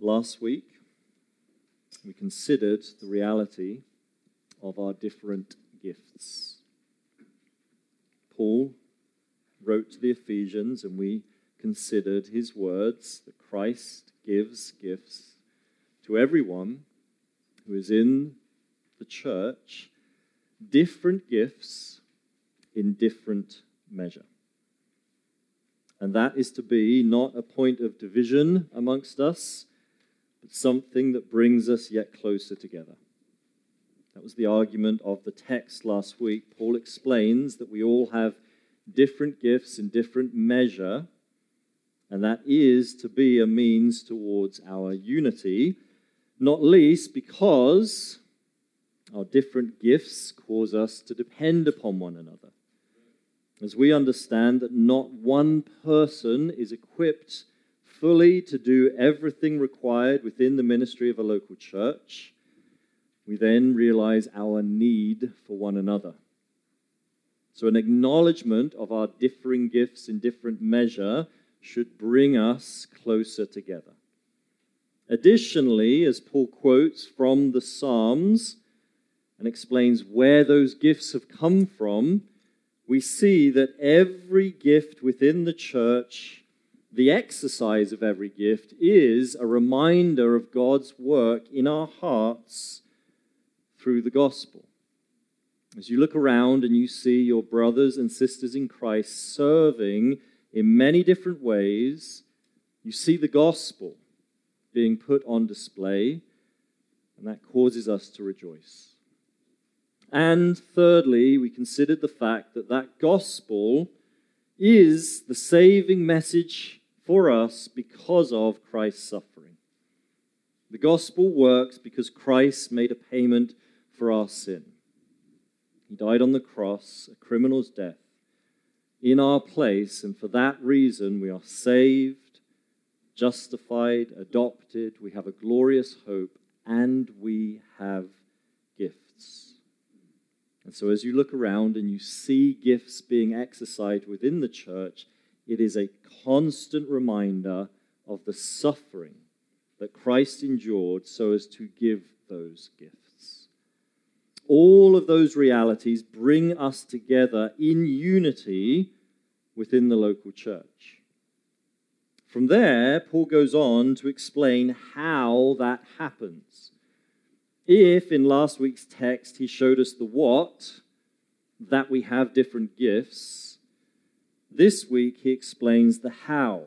Last week, we considered the reality of our different gifts. Paul wrote to the Ephesians, and we considered his words that Christ gives gifts to everyone who is in the church, different gifts in different measure. And that is to be not a point of division amongst us, something that brings us yet closer together. That was the argument of the text last week. Paul explains that we all have different gifts in different measure, and that is to be a means towards our unity, not least because our different gifts cause us to depend upon one another as we understand that not one person is equipped fully to do everything required within the ministry of a local church, we then realize our need for one another. So, an acknowledgement of our differing gifts in different measure should bring us closer together. Additionally, as Paul quotes from the Psalms and explains where those gifts have come from, we see that every gift within the church, the exercise of every gift, is a reminder of God's work in our hearts through the gospel. As you look around and you see your brothers and sisters in Christ serving in many different ways, you see the gospel being put on display, and that causes us to rejoice. And thirdly, we considered the fact that that gospel is the saving message for us because of Christ's suffering. The gospel works because Christ made a payment for our sin. He died on the cross, a criminal's death, in our place, and for that reason we are saved, justified, adopted, we have a glorious hope, and we have gifts. And so, as you look around and you see gifts being exercised within the church, it is a constant reminder of the suffering that Christ endured so as to give those gifts. All of those realities bring us together in unity within the local church. From there, Paul goes on to explain how that happens. If in last week's text he showed us the what, that we have different gifts, this week he explains the how.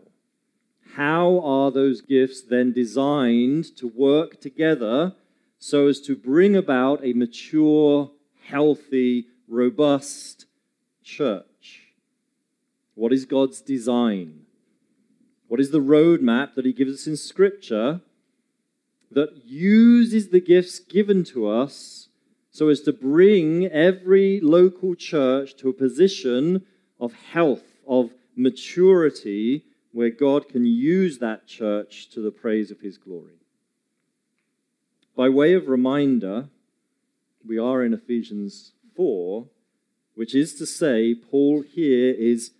How are those gifts then designed to work together so as to bring about a mature, healthy, robust church? What is God's design? What is the roadmap that he gives us in Scripture that uses the gifts given to us so as to bring every local church to a position of health, of maturity, where God can use that church to the praise of his glory. By way of reminder, we are in Ephesians 4, which is to say, Paul here is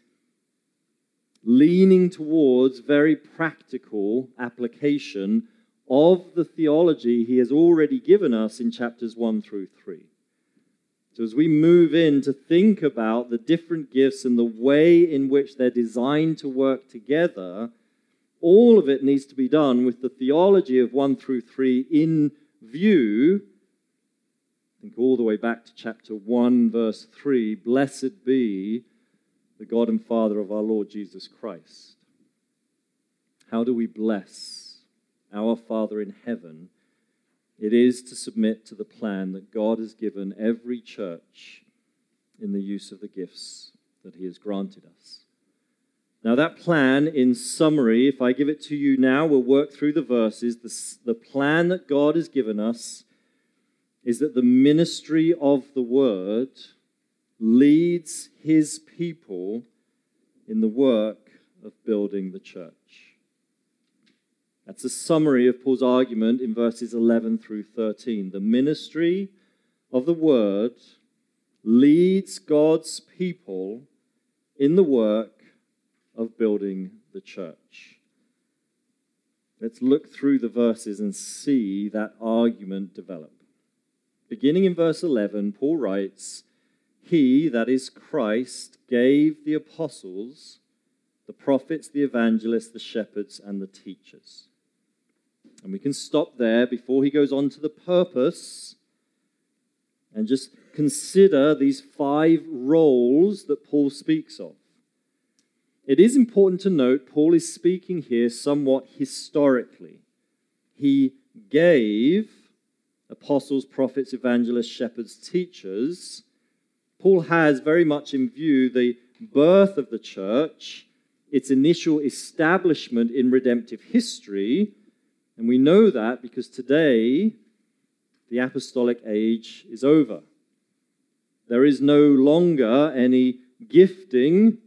leaning towards very practical application of the theology he has already given us in chapters 1 through 3. So, as we move in to think about the different gifts and the way in which they're designed to work together, all of it needs to be done with the theology of 1 through 3 in view. Think all the way back to chapter 1, verse 3 Blessed be the God and Father of our Lord Jesus Christ. How do we bless our Father in heaven, it is to submit to the plan that God has given every church in the use of the gifts that He has granted us. Now, that plan, in summary, if I give it to you now, we'll work through the verses. The, the plan that God has given us is that the ministry of the Word leads His people in the work of building the church. That's a summary of Paul's argument in verses 11 through 13. The ministry of the word leads God's people in the work of building the church. Let's look through the verses and see that argument develop. Beginning in verse 11, Paul writes, He, that is Christ, gave the apostles, the prophets, the evangelists, the shepherds, and the teachers. And we can stop there before he goes on to the purpose and just consider these five roles that Paul speaks of. It is important to note Paul is speaking here somewhat historically. He gave apostles, prophets, evangelists, shepherds, teachers. Paul has very much in view the birth of the church, its initial establishment in redemptive history. And we know that because today the apostolic age is over. There is no longer any gifting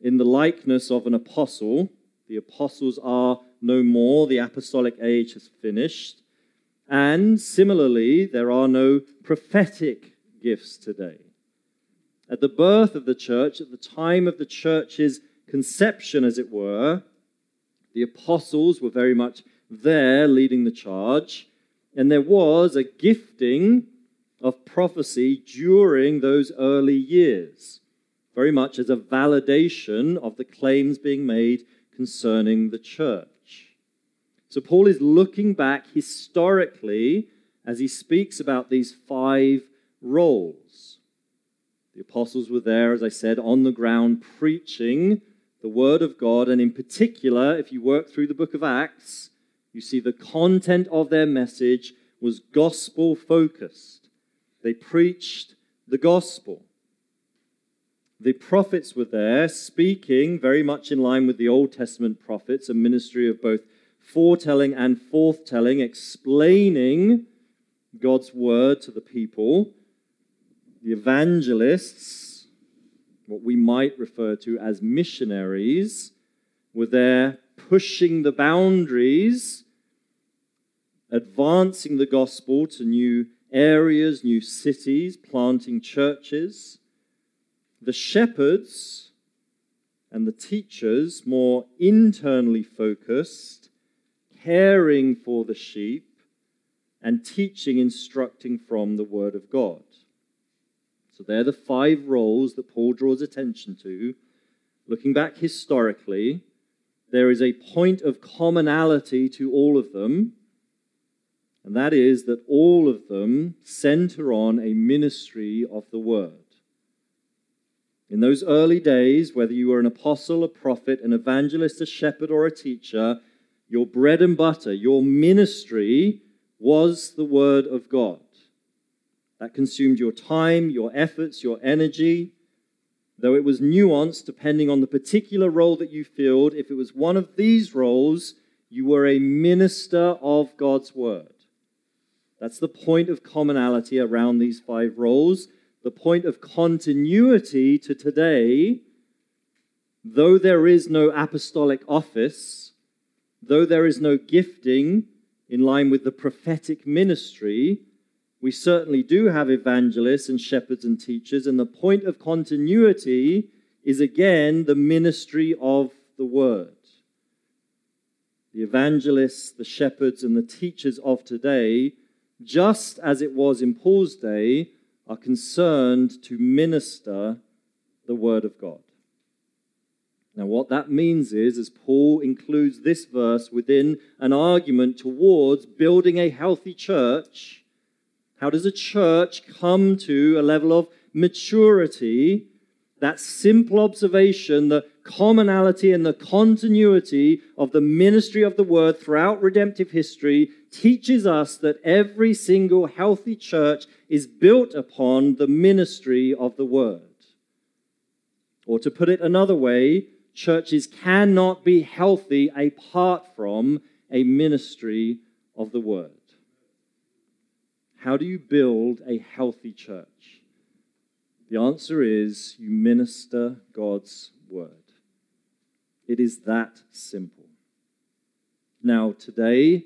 in the likeness of an apostle. The apostles are no more, the apostolic age has finished. And similarly, there are no prophetic gifts today. At the birth of the church, at the time of the church's conception, as it were, the apostles were very much there leading the charge, and there was a gifting of prophecy during those early years very much as a validation of the claims being made concerning the church. So Paul is looking back historically as he speaks about these five roles. The apostles were there, as I said, on the ground preaching the word of God, and in particular, if you work through the book of Acts, you see the content of their message was gospel focused. They preached the gospel the prophets were there speaking very much in line with the Old Testament prophets, a ministry of both foretelling and forthtelling, explaining God's word to the people. The evangelists, what we might refer to as missionaries, were there pushing the boundaries, advancing the gospel to new areas, new cities, planting churches the shepherds and the teachers, more internally focused, caring for the sheep, and teaching, instructing from the Word of God. So they're the five roles that Paul draws attention to. Looking back historically, there is a point of commonality to all of them, and that is that all of them center on a ministry of the Word. In those early days, whether you were an apostle, a prophet, an evangelist, a shepherd, or a teacher, your bread and butter, your ministry was the Word of God. That consumed your time, your efforts, your energy. Though it was nuanced depending on the particular role that you filled, if it was one of these roles, you were a minister of God's Word. That's the point of commonality around these five roles the point of continuity to today, though there is no apostolic office, though there is no gifting in line with the prophetic ministry, we certainly do have evangelists and shepherds and teachers, and the point of continuity is again the ministry of the word. The evangelists, the shepherds, and the teachers of today, just as it was in Paul's day, are concerned to minister the Word of God. Now, what that means is, as Paul includes this verse within an argument towards building a healthy church, how does a church come to a level of maturity? That simple observation, the commonality and the continuity of the ministry of the word throughout redemptive history teaches us that every single healthy church is built upon the ministry of the word. Or to put it another way, churches cannot be healthy apart from a ministry of the word. How do you build a healthy church? The answer is you minister God's word. It is that simple. Now, today,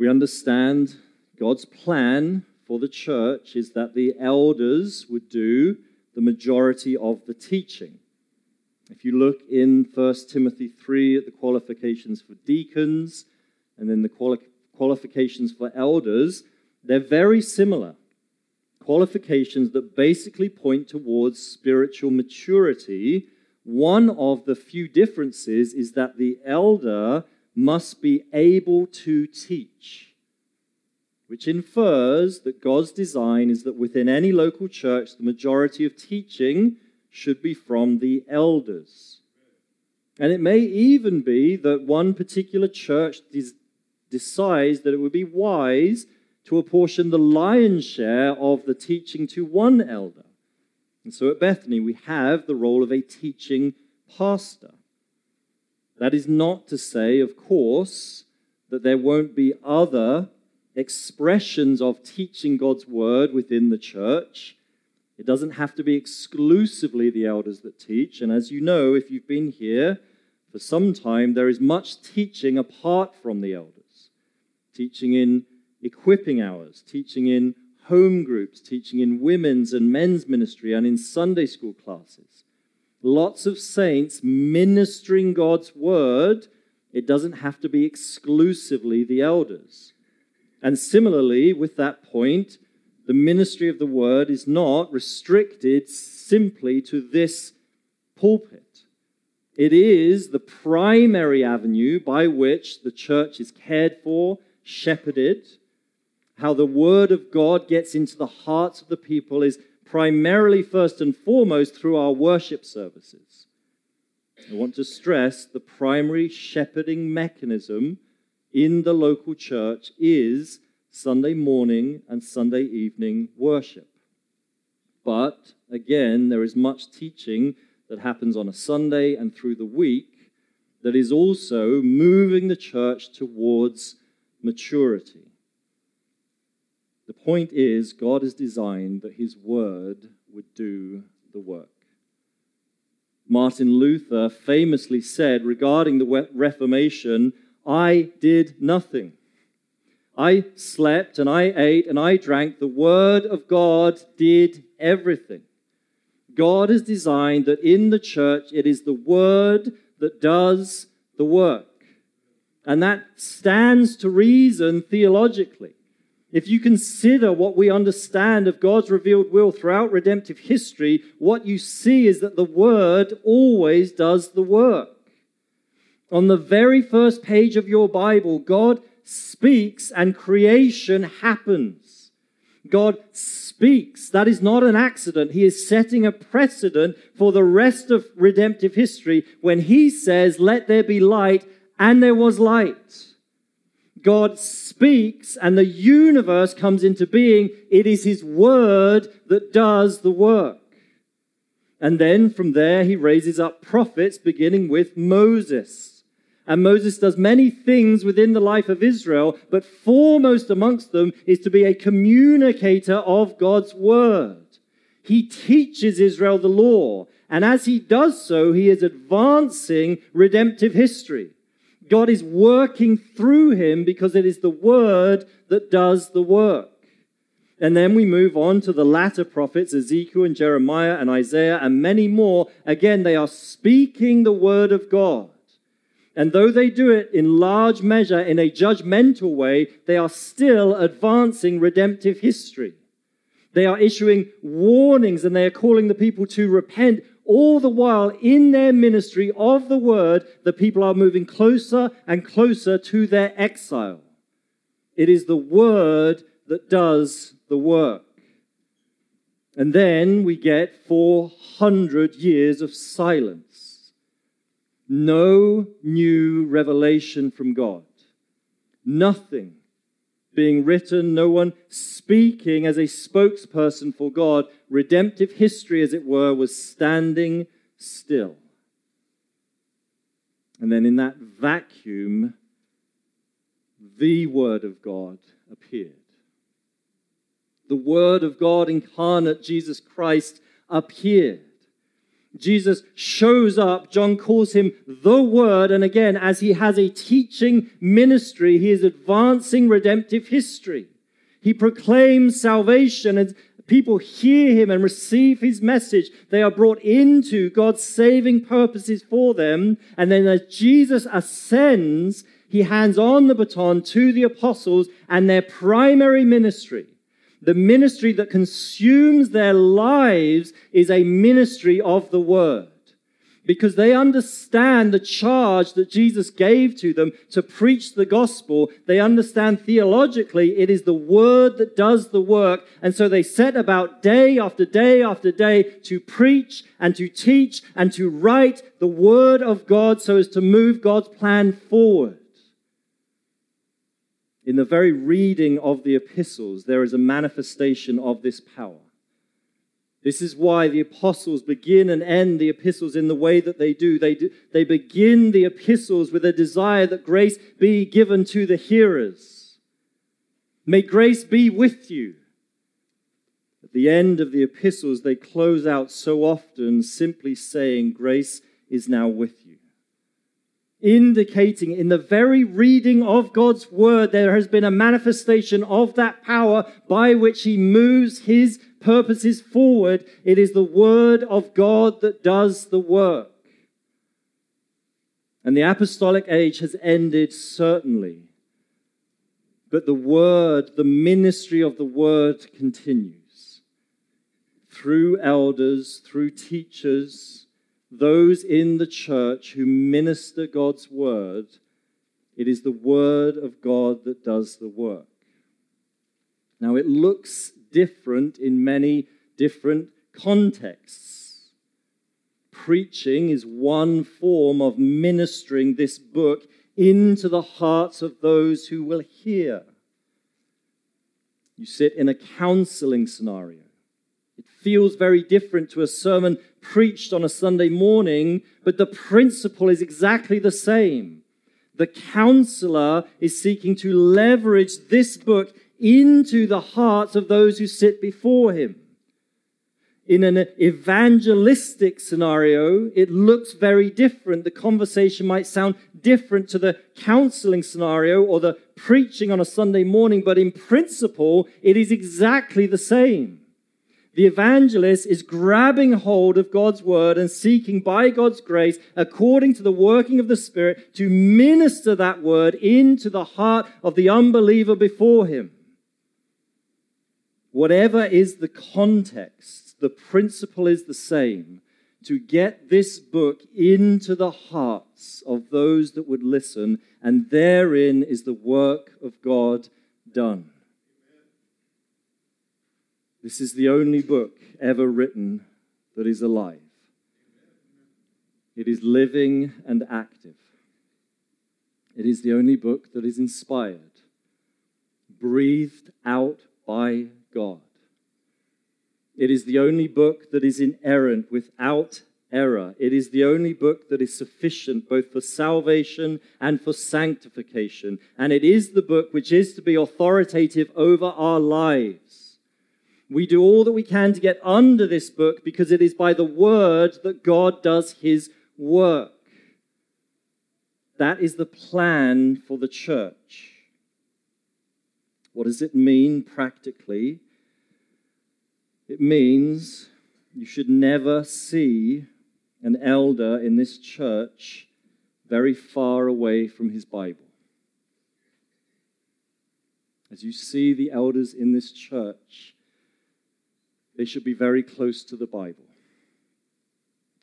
we understand God's plan for the church is that the elders would do the majority of the teaching. If you look in 1 Timothy 3 at the qualifications for deacons and then the quali- qualifications for elders, they're very similar. Qualifications that basically point towards spiritual maturity. One of the few differences is that the elder must be able to teach, which infers that God's design is that within any local church, the majority of teaching should be from the elders. And it may even be that one particular church des- decides that it would be wise to apportion the lion's share of the teaching to one elder. And so at Bethany, we have the role of a teaching pastor. That is not to say, of course, that there won't be other expressions of teaching God's word within the church. It doesn't have to be exclusively the elders that teach. And as you know, if you've been here for some time, there is much teaching apart from the elders. Teaching in equipping hours, teaching in home groups, teaching in women's and men's ministry, and in Sunday school classes. Lots of saints ministering God's word. It doesn't have to be exclusively the elders. And similarly, with that point, the ministry of the word is not restricted simply to this pulpit. It is the primary avenue by which the church is cared for, shepherded. How the word of God gets into the hearts of the people is primarily, first and foremost, through our worship services. I want to stress the primary shepherding mechanism in the local church is Sunday morning and Sunday evening worship. But again, there is much teaching that happens on a Sunday and through the week that is also moving the church towards maturity. The point is, God has designed that His Word would do the work. Martin Luther famously said regarding the Reformation, I did nothing. I slept and I ate and I drank. The Word of God did everything. God has designed that in the church it is the Word that does the work. And that stands to reason theologically. If you consider what we understand of God's revealed will throughout redemptive history, what you see is that the Word always does the work. On the very first page of your Bible, God speaks and creation happens. God speaks. That is not an accident. He is setting a precedent for the rest of redemptive history when he says, Let there be light, and there was light. God speaks and the universe comes into being. It is his word that does the work. And then from there, he raises up prophets, beginning with Moses. And Moses does many things within the life of Israel, but foremost amongst them is to be a communicator of God's word. He teaches Israel the law, and as he does so, he is advancing redemptive history. God is working through him because it is the word that does the work. And then we move on to the latter prophets, Ezekiel and Jeremiah and Isaiah and many more. Again, they are speaking the word of God. And though they do it in large measure in a judgmental way, they are still advancing redemptive history. They are issuing warnings and they are calling the people to repent. All the while, in their ministry of the word, the people are moving closer and closer to their exile. It is the word that does the work. And then we get 400 years of silence no new revelation from God. Nothing being written, no one speaking as a spokesperson for God. Redemptive history, as it were, was standing still. And then in that vacuum, the Word of God appeared. The Word of God incarnate, Jesus Christ, appeared. Jesus shows up. John calls him the Word. And again, as he has a teaching ministry, he is advancing redemptive history. He proclaims salvation. And People hear him and receive his message. They are brought into God's saving purposes for them. And then as Jesus ascends, he hands on the baton to the apostles and their primary ministry. The ministry that consumes their lives is a ministry of the word because they understand the charge that Jesus gave to them to preach the gospel. They understand theologically it is the word that does the work. And so they set about day after day after day to preach and to teach and to write the word of God so as to move God's plan forward. In the very reading of the epistles, there is a manifestation of this power. This is why the apostles begin and end the epistles in the way that they do. They, do. they begin the epistles with a desire that grace be given to the hearers. May grace be with you. At the end of the epistles, they close out so often simply saying, Grace is now with you. Indicating in the very reading of God's word, there has been a manifestation of that power by which He moves His purposes forward, it is the Word of God that does the work. And the apostolic age has ended, certainly. But the Word, the ministry of the Word continues. Through elders, through teachers, those in the church who minister God's Word, it is the Word of God that does the work. Now, it looks different in many different contexts. Preaching is one form of ministering this book into the hearts of those who will hear. You sit in a counseling scenario. It feels very different to a sermon preached on a Sunday morning, but the principle is exactly the same. The counselor is seeking to leverage this book into the hearts of those who sit before him. In an evangelistic scenario, it looks very different. The conversation might sound different to the counseling scenario or the preaching on a Sunday morning, but in principle, it is exactly the same. The evangelist is grabbing hold of God's word and seeking by God's grace, according to the working of the Spirit, to minister that word into the heart of the unbeliever before him. Whatever is the context, the principle is the same to get this book into the hearts of those that would listen, and therein is the work of God done. This is the only book ever written that is alive. It is living and active. It is the only book that is inspired, breathed out by God. It is the only book that is inerrant without error. It is the only book that is sufficient both for salvation and for sanctification. And it is the book which is to be authoritative over our lives. We do all that we can to get under this book because it is by the word that God does his work. That is the plan for the church. What does it mean practically? It means you should never see an elder in this church very far away from his Bible. As you see the elders in this church, they should be very close to the Bible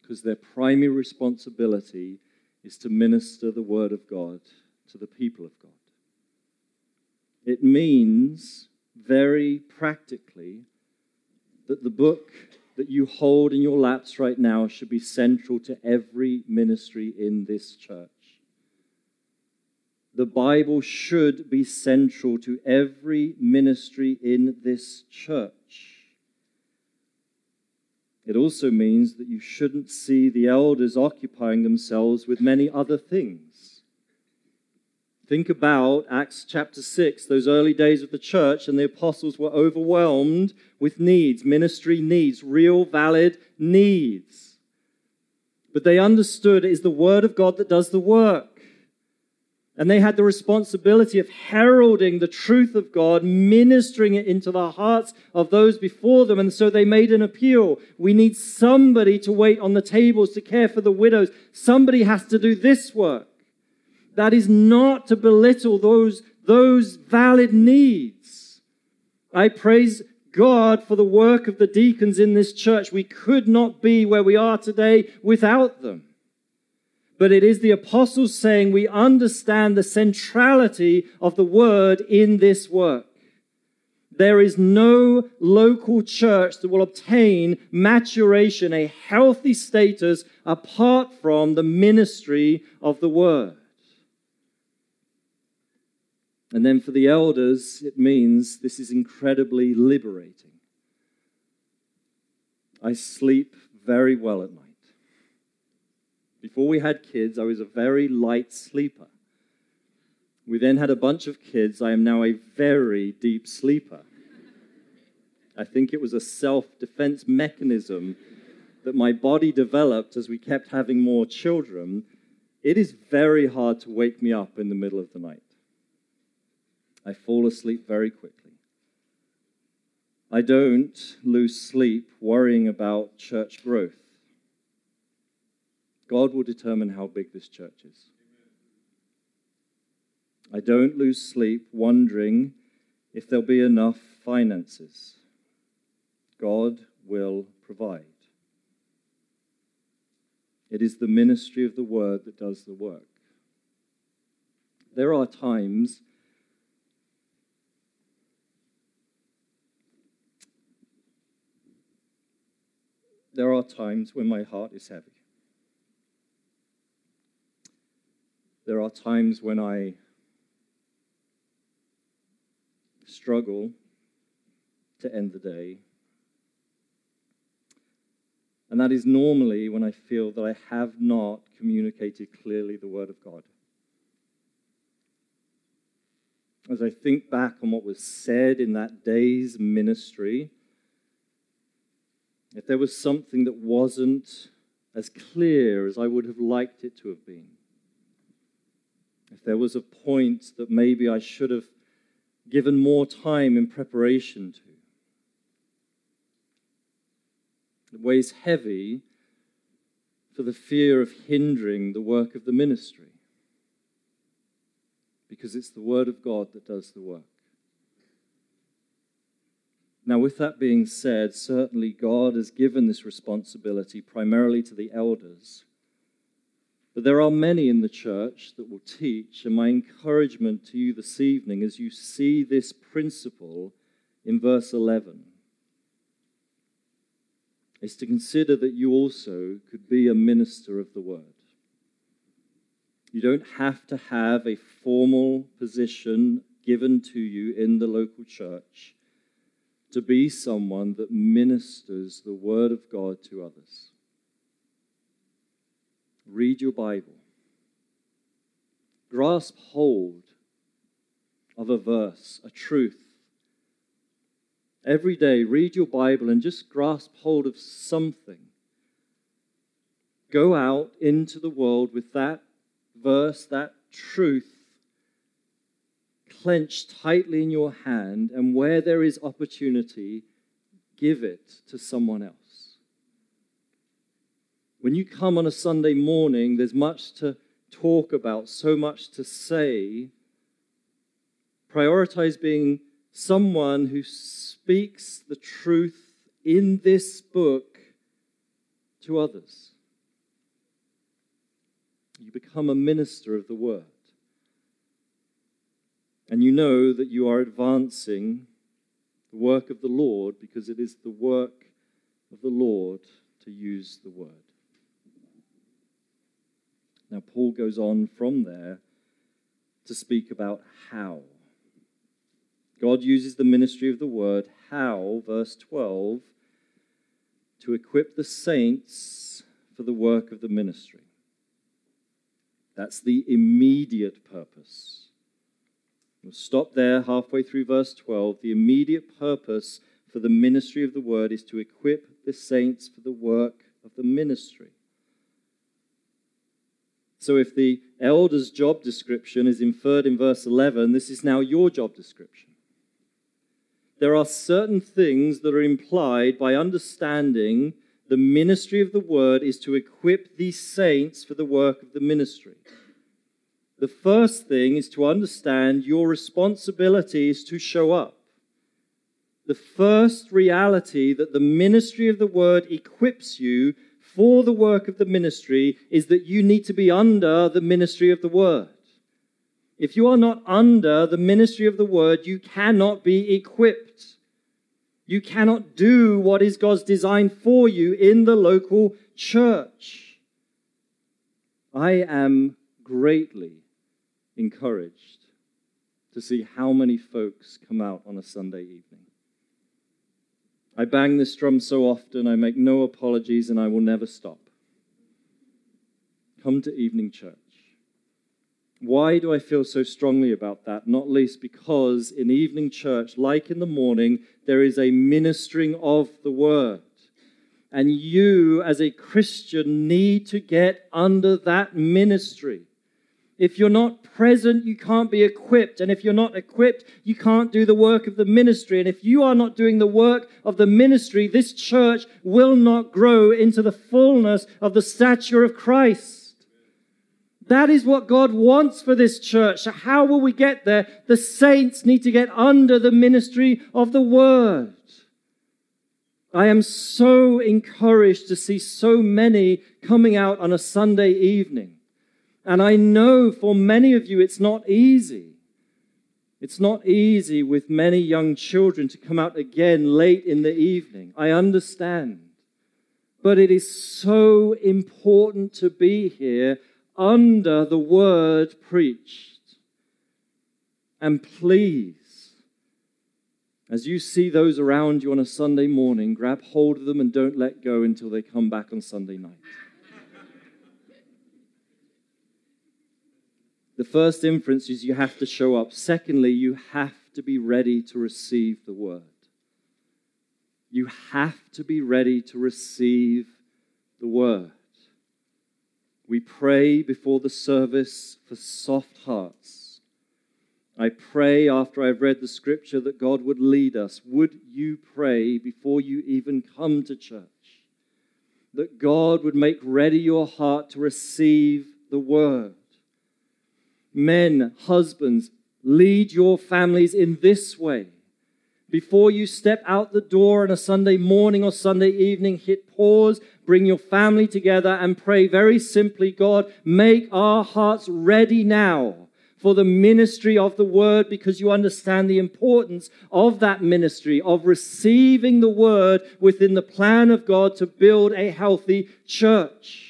because their primary responsibility is to minister the Word of God to the people of God. It means very practically that the book that you hold in your laps right now should be central to every ministry in this church. The Bible should be central to every ministry in this church. It also means that you shouldn't see the elders occupying themselves with many other things. Think about Acts chapter 6, those early days of the church, and the apostles were overwhelmed with needs, ministry needs, real, valid needs. But they understood it is the word of God that does the work. And they had the responsibility of heralding the truth of God, ministering it into the hearts of those before them. And so they made an appeal. We need somebody to wait on the tables, to care for the widows. Somebody has to do this work. That is not to belittle those, those valid needs. I praise God for the work of the deacons in this church. We could not be where we are today without them but it is the apostles saying we understand the centrality of the word in this work. There is no local church that will obtain maturation, a healthy status, apart from the ministry of the word. And then for the elders, it means this is incredibly liberating. I sleep very well at night. Before we had kids, I was a very light sleeper. We then had a bunch of kids. I am now a very deep sleeper. I think it was a self defense mechanism that my body developed as we kept having more children. It is very hard to wake me up in the middle of the night. I fall asleep very quickly. I don't lose sleep worrying about church growth. God will determine how big this church is. I don't lose sleep wondering if there'll be enough finances. God will provide. It is the ministry of the word that does the work. There are times there are times when my heart is heavy. There are times when I struggle to end the day. And that is normally when I feel that I have not communicated clearly the Word of God. As I think back on what was said in that day's ministry, if there was something that wasn't as clear as I would have liked it to have been, if there was a point that maybe I should have given more time in preparation to. It weighs heavy for the fear of hindering the work of the ministry because it's the Word of God that does the work. Now, with that being said, certainly God has given this responsibility primarily to the elders but there are many in the church that will teach, and my encouragement to you this evening as you see this principle in verse 11 is to consider that you also could be a minister of the word. You don't have to have a formal position given to you in the local church to be someone that ministers the word of God to others. Read your Bible. Grasp hold of a verse, a truth. Every day, read your Bible and just grasp hold of something. Go out into the world with that verse, that truth clenched tightly in your hand, and where there is opportunity, give it to someone else. When you come on a Sunday morning, there's much to talk about, so much to say. Prioritize being someone who speaks the truth in this book to others. You become a minister of the word. And you know that you are advancing the work of the Lord because it is the work of the Lord to use the word. Now, Paul goes on from there to speak about how. God uses the ministry of the word, how, verse 12, to equip the saints for the work of the ministry. That's the immediate purpose. We'll stop there halfway through verse 12. The immediate purpose for the ministry of the word is to equip the saints for the work of the ministry. So if the elder's job description is inferred in verse 11, this is now your job description. There are certain things that are implied by understanding the ministry of the word is to equip these saints for the work of the ministry. The first thing is to understand your responsibility is to show up. The first reality that the ministry of the word equips you for the work of the ministry is that you need to be under the ministry of the word. If you are not under the ministry of the word, you cannot be equipped. You cannot do what is God's design for you in the local church. I am greatly encouraged to see how many folks come out on a Sunday evening. I bang this drum so often, I make no apologies, and I will never stop. Come to evening church. Why do I feel so strongly about that? Not least because in evening church, like in the morning, there is a ministering of the word. And you, as a Christian, need to get under that ministry. If you're not present, you can't be equipped. And if you're not equipped, you can't do the work of the ministry. And if you are not doing the work of the ministry, this church will not grow into the fullness of the stature of Christ. That is what God wants for this church. So how will we get there? The saints need to get under the ministry of the word. I am so encouraged to see so many coming out on a Sunday evening. And I know for many of you it's not easy. It's not easy with many young children to come out again late in the evening. I understand. But it is so important to be here under the word preached. And please, as you see those around you on a Sunday morning, grab hold of them and don't let go until they come back on Sunday night. The first inference is you have to show up. Secondly, you have to be ready to receive the word. You have to be ready to receive the word. We pray before the service for soft hearts. I pray after I've read the scripture that God would lead us. Would you pray before you even come to church? That God would make ready your heart to receive the word. Men, husbands, lead your families in this way. Before you step out the door on a Sunday morning or Sunday evening, hit pause, bring your family together, and pray very simply God, make our hearts ready now for the ministry of the word because you understand the importance of that ministry, of receiving the word within the plan of God to build a healthy church.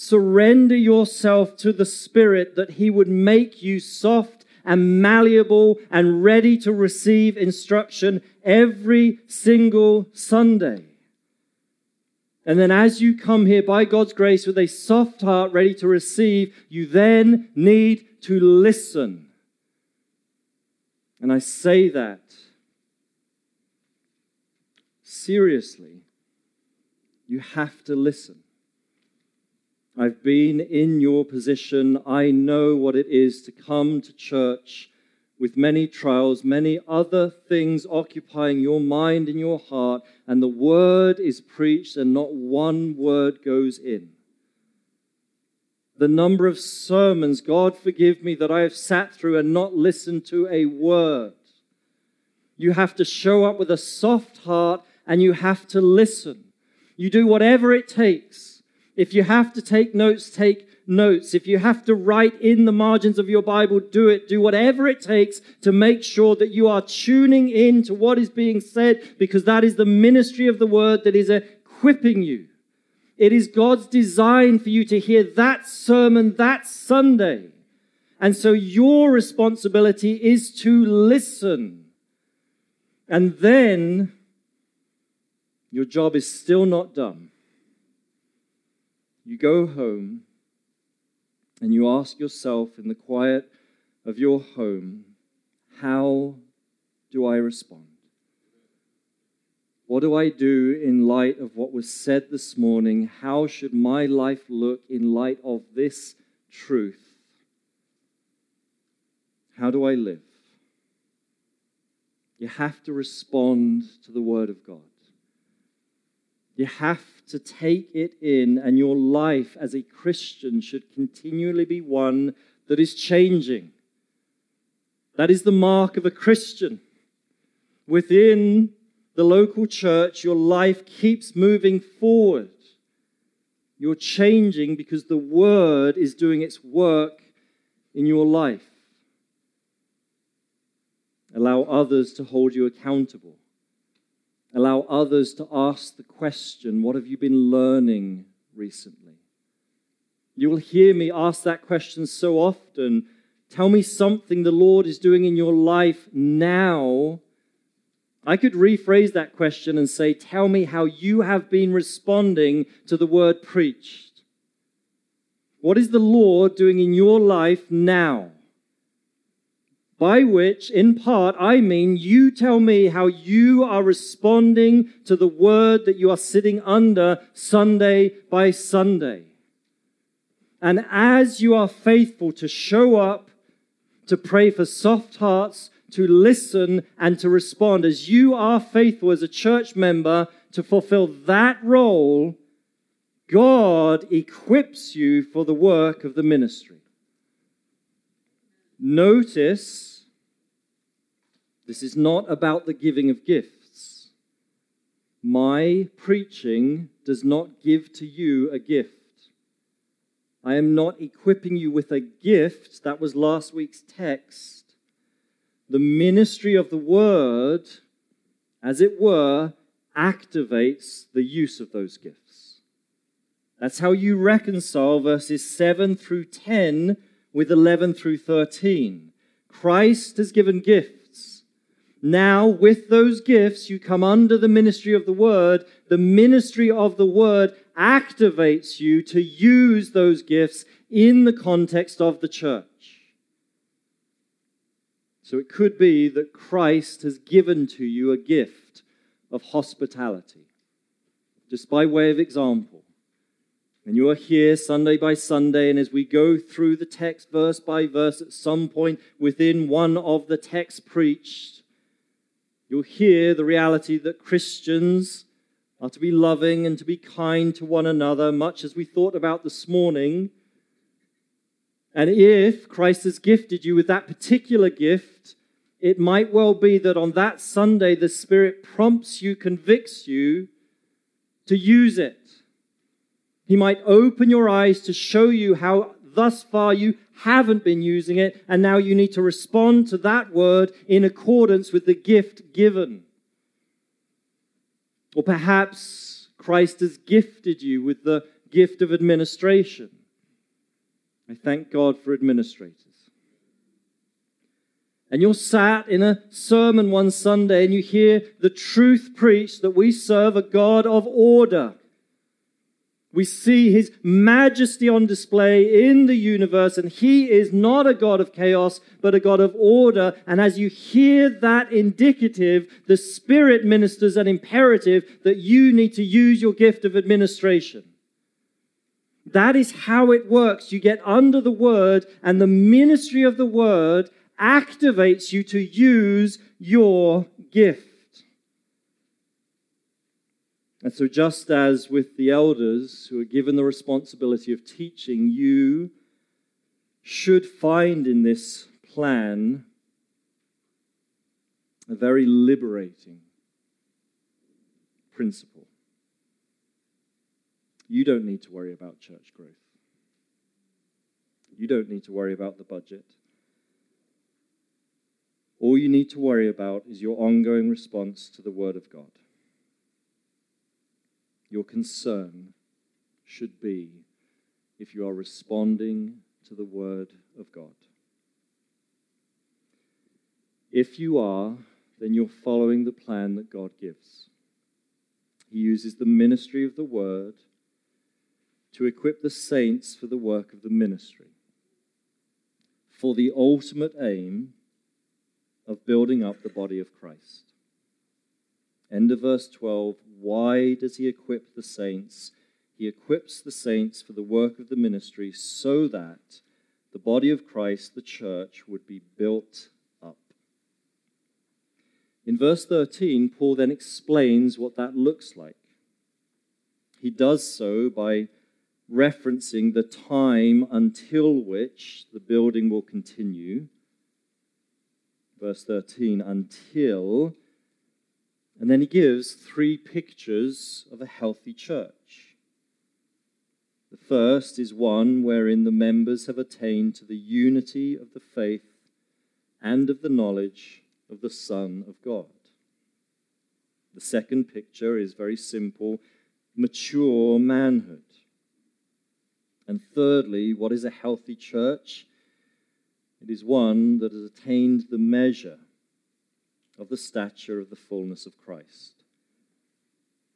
Surrender yourself to the Spirit that He would make you soft and malleable and ready to receive instruction every single Sunday. And then, as you come here by God's grace with a soft heart ready to receive, you then need to listen. And I say that seriously. You have to listen. I've been in your position. I know what it is to come to church with many trials, many other things occupying your mind and your heart, and the word is preached and not one word goes in. The number of sermons, God forgive me, that I have sat through and not listened to a word. You have to show up with a soft heart and you have to listen. You do whatever it takes if you have to take notes, take notes. If you have to write in the margins of your Bible, do it. Do whatever it takes to make sure that you are tuning in to what is being said because that is the ministry of the word that is equipping you. It is God's design for you to hear that sermon that Sunday. And so your responsibility is to listen. And then your job is still not done you go home and you ask yourself in the quiet of your home, how do I respond? What do I do in light of what was said this morning? How should my life look in light of this truth? How do I live? You have to respond to the Word of God. You have to take it in, and your life as a Christian should continually be one that is changing. That is the mark of a Christian. Within the local church, your life keeps moving forward. You're changing because the Word is doing its work in your life. Allow others to hold you accountable. Allow others to ask the question what have you been learning recently? You will hear me ask that question so often. Tell me something the Lord is doing in your life now. I could rephrase that question and say, Tell me how you have been responding to the word preached. What is the Lord doing in your life now? By which, in part, I mean you tell me how you are responding to the word that you are sitting under Sunday by Sunday. And as you are faithful to show up, to pray for soft hearts, to listen, and to respond, as you are faithful as a church member to fulfill that role, God equips you for the work of the ministry. Notice this is not about the giving of gifts. My preaching does not give to you a gift. I am not equipping you with a gift. That was last week's text. The ministry of the word, as it were, activates the use of those gifts. That's how you reconcile verses 7 through 10 with 11 through 13. Christ has given gifts. Now, with those gifts, you come under the ministry of the word. The ministry of the word activates you to use those gifts in the context of the church. So it could be that Christ has given to you a gift of hospitality, just by way of example. And you are here Sunday by Sunday, and as we go through the text verse by verse, at some point within one of the texts preached, you'll hear the reality that Christians are to be loving and to be kind to one another, much as we thought about this morning. And if Christ has gifted you with that particular gift, it might well be that on that Sunday the Spirit prompts you, convicts you to use it. He might open your eyes to show you how thus far you haven't been using it, and now you need to respond to that word in accordance with the gift given. Or perhaps Christ has gifted you with the gift of administration. I thank God for administrators. And you're sat in a sermon one Sunday and you hear the truth preached that we serve a God of order. We see his majesty on display in the universe, and he is not a God of chaos, but a God of order. And as you hear that indicative, the Spirit ministers an imperative that you need to use your gift of administration. That is how it works. You get under the word, and the ministry of the word activates you to use your gift. And so, just as with the elders who are given the responsibility of teaching, you should find in this plan a very liberating principle. You don't need to worry about church growth. You don't need to worry about the budget. All you need to worry about is your ongoing response to the Word of God your concern should be if you are responding to the Word of God. If you are, then you're following the plan that God gives. He uses the ministry of the Word to equip the saints for the work of the ministry, for the ultimate aim of building up the body of Christ. End of verse 12. Why does he equip the saints? He equips the saints for the work of the ministry so that the body of Christ, the church, would be built up. In verse 13, Paul then explains what that looks like. He does so by referencing the time until which the building will continue. Verse 13, until. And then he gives three pictures of a healthy church. The first is one wherein the members have attained to the unity of the faith and of the knowledge of the Son of God. The second picture is very simple mature manhood. And thirdly, what is a healthy church? It is one that has attained the measure of the stature of the fullness of Christ.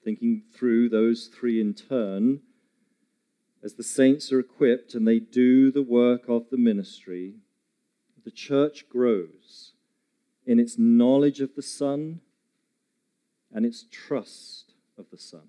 Thinking through those three in turn, as the saints are equipped and they do the work of the ministry, the church grows in its knowledge of the Son and its trust of the Son.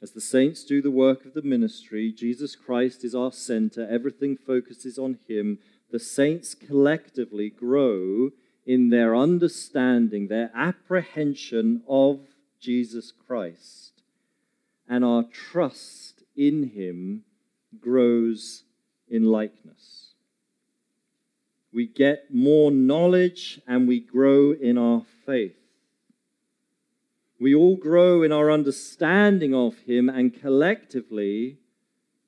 As the saints do the work of the ministry, Jesus Christ is our center, everything focuses on Him. The saints collectively grow in their understanding, their apprehension of Jesus Christ, and our trust in Him grows in likeness. We get more knowledge and we grow in our faith. We all grow in our understanding of Him, and collectively,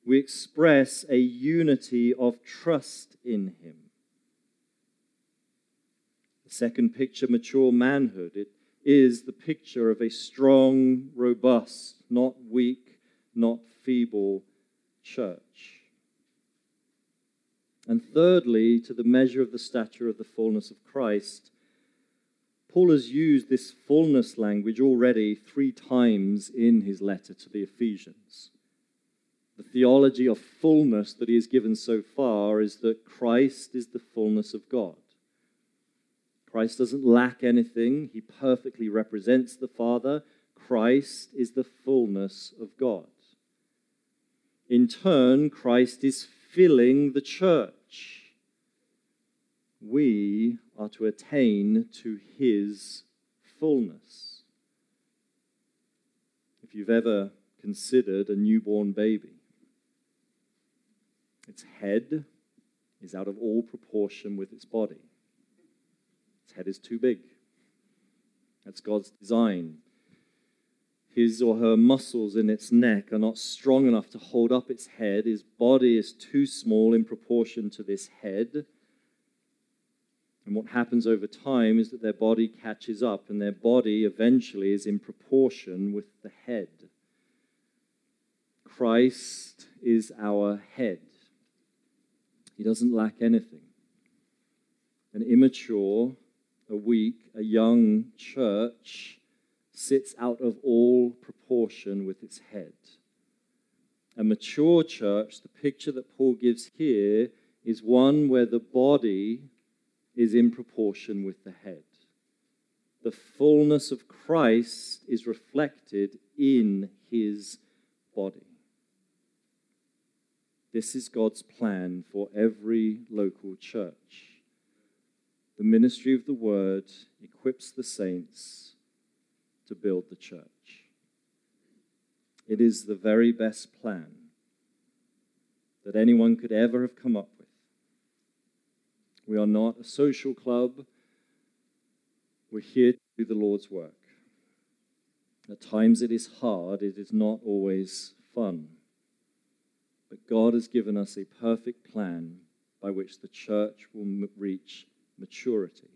we express a unity of trust in Him. Second picture, mature manhood, it is the picture of a strong, robust, not weak, not feeble church. And thirdly, to the measure of the stature of the fullness of Christ, Paul has used this fullness language already three times in his letter to the Ephesians. The theology of fullness that he has given so far is that Christ is the fullness of God. Christ doesn't lack anything, he perfectly represents the Father. Christ is the fullness of God. In turn, Christ is filling the church we are to attain to his fullness. If you've ever considered a newborn baby, its head is out of all proportion with its body. Its head is too big. That's God's design. His or her muscles in its neck are not strong enough to hold up its head. His body is too small in proportion to this head and what happens over time is that their body catches up, and their body eventually is in proportion with the head. Christ is our head. He doesn't lack anything. An immature, a weak, a young church sits out of all proportion with its head. A mature church, the picture that Paul gives here, is one where the body is in proportion with the head. The fullness of Christ is reflected in his body. This is God's plan for every local church. The ministry of the word equips the saints to build the church. It is the very best plan that anyone could ever have come up with. We are not a social club. We're here to do the Lord's work. At times it is hard, it is not always fun. But God has given us a perfect plan by which the church will reach maturity.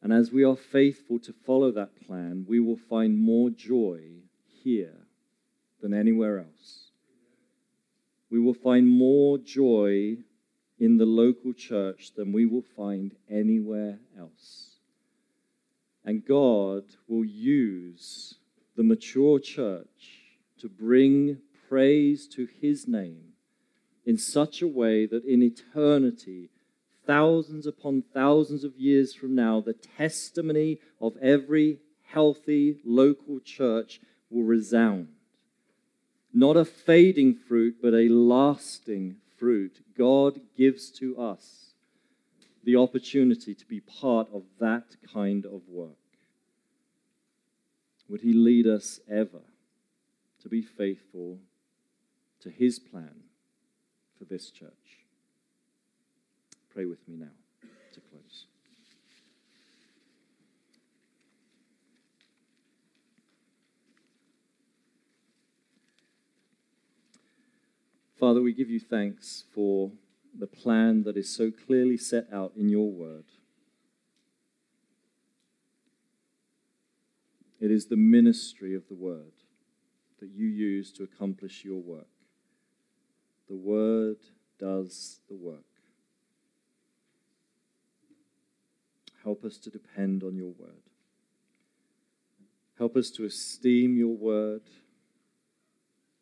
And as we are faithful to follow that plan, we will find more joy here than anywhere else. We will find more joy in the local church than we will find anywhere else. And God will use the mature church to bring praise to his name in such a way that in eternity, thousands upon thousands of years from now, the testimony of every healthy local church will resound. Not a fading fruit, but a lasting fruit. God gives to us the opportunity to be part of that kind of work. Would He lead us ever to be faithful to His plan for this church? Pray with me now to close. Father, we give you thanks for the plan that is so clearly set out in your word. It is the ministry of the word that you use to accomplish your work. The word does the work. Help us to depend on your word. Help us to esteem your word.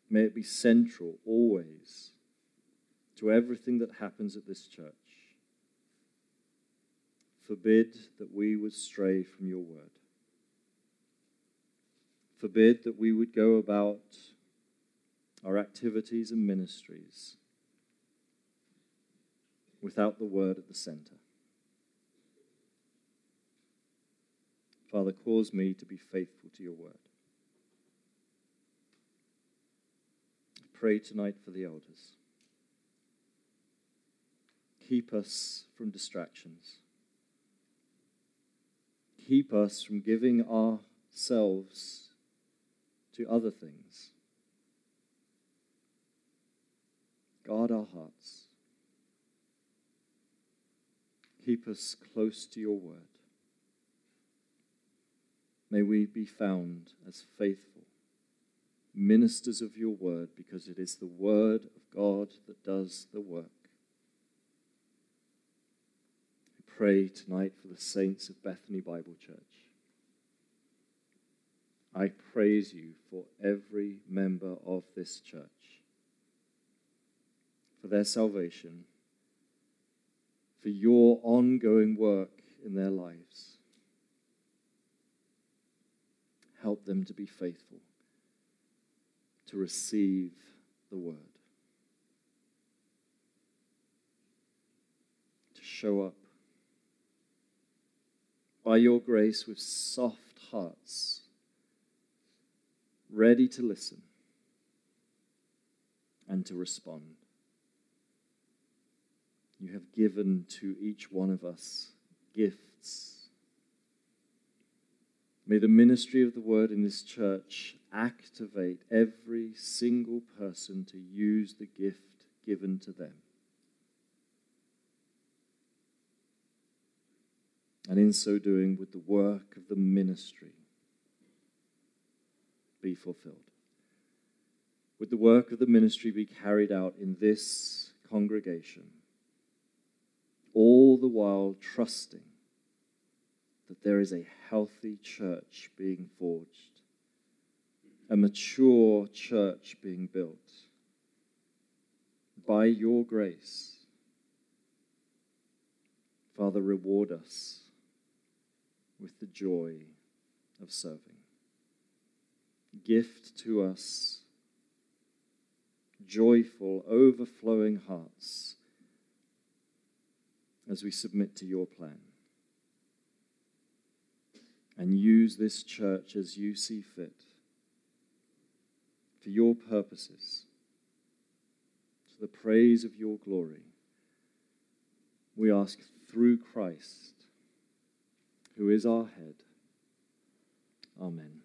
May it be central always to everything that happens at this church. Forbid that we would stray from your word. Forbid that we would go about our activities and ministries without the word at the center. Father, cause me to be faithful to your word. Pray tonight for the elders. Keep us from distractions. Keep us from giving ourselves to other things. Guard our hearts. Keep us close to your word. May we be found as faithful ministers of your word because it is the word of God that does the work. I pray tonight for the saints of Bethany Bible Church. I praise you for every member of this church, for their salvation, for your ongoing work in their lives. Help them to be faithful, to receive the word, to show up by your grace with soft hearts ready to listen and to respond. You have given to each one of us gifts. May the ministry of the word in this church activate every single person to use the gift given to them. And in so doing, would the work of the ministry be fulfilled. Would the work of the ministry be carried out in this congregation, all the while trusting that there is a healthy church being forged, a mature church being built by your grace. Father, reward us with the joy of serving gift to us joyful, overflowing hearts as we submit to your plan. And use this church as you see fit for your purposes, to the praise of your glory. We ask through Christ, who is our head. Amen.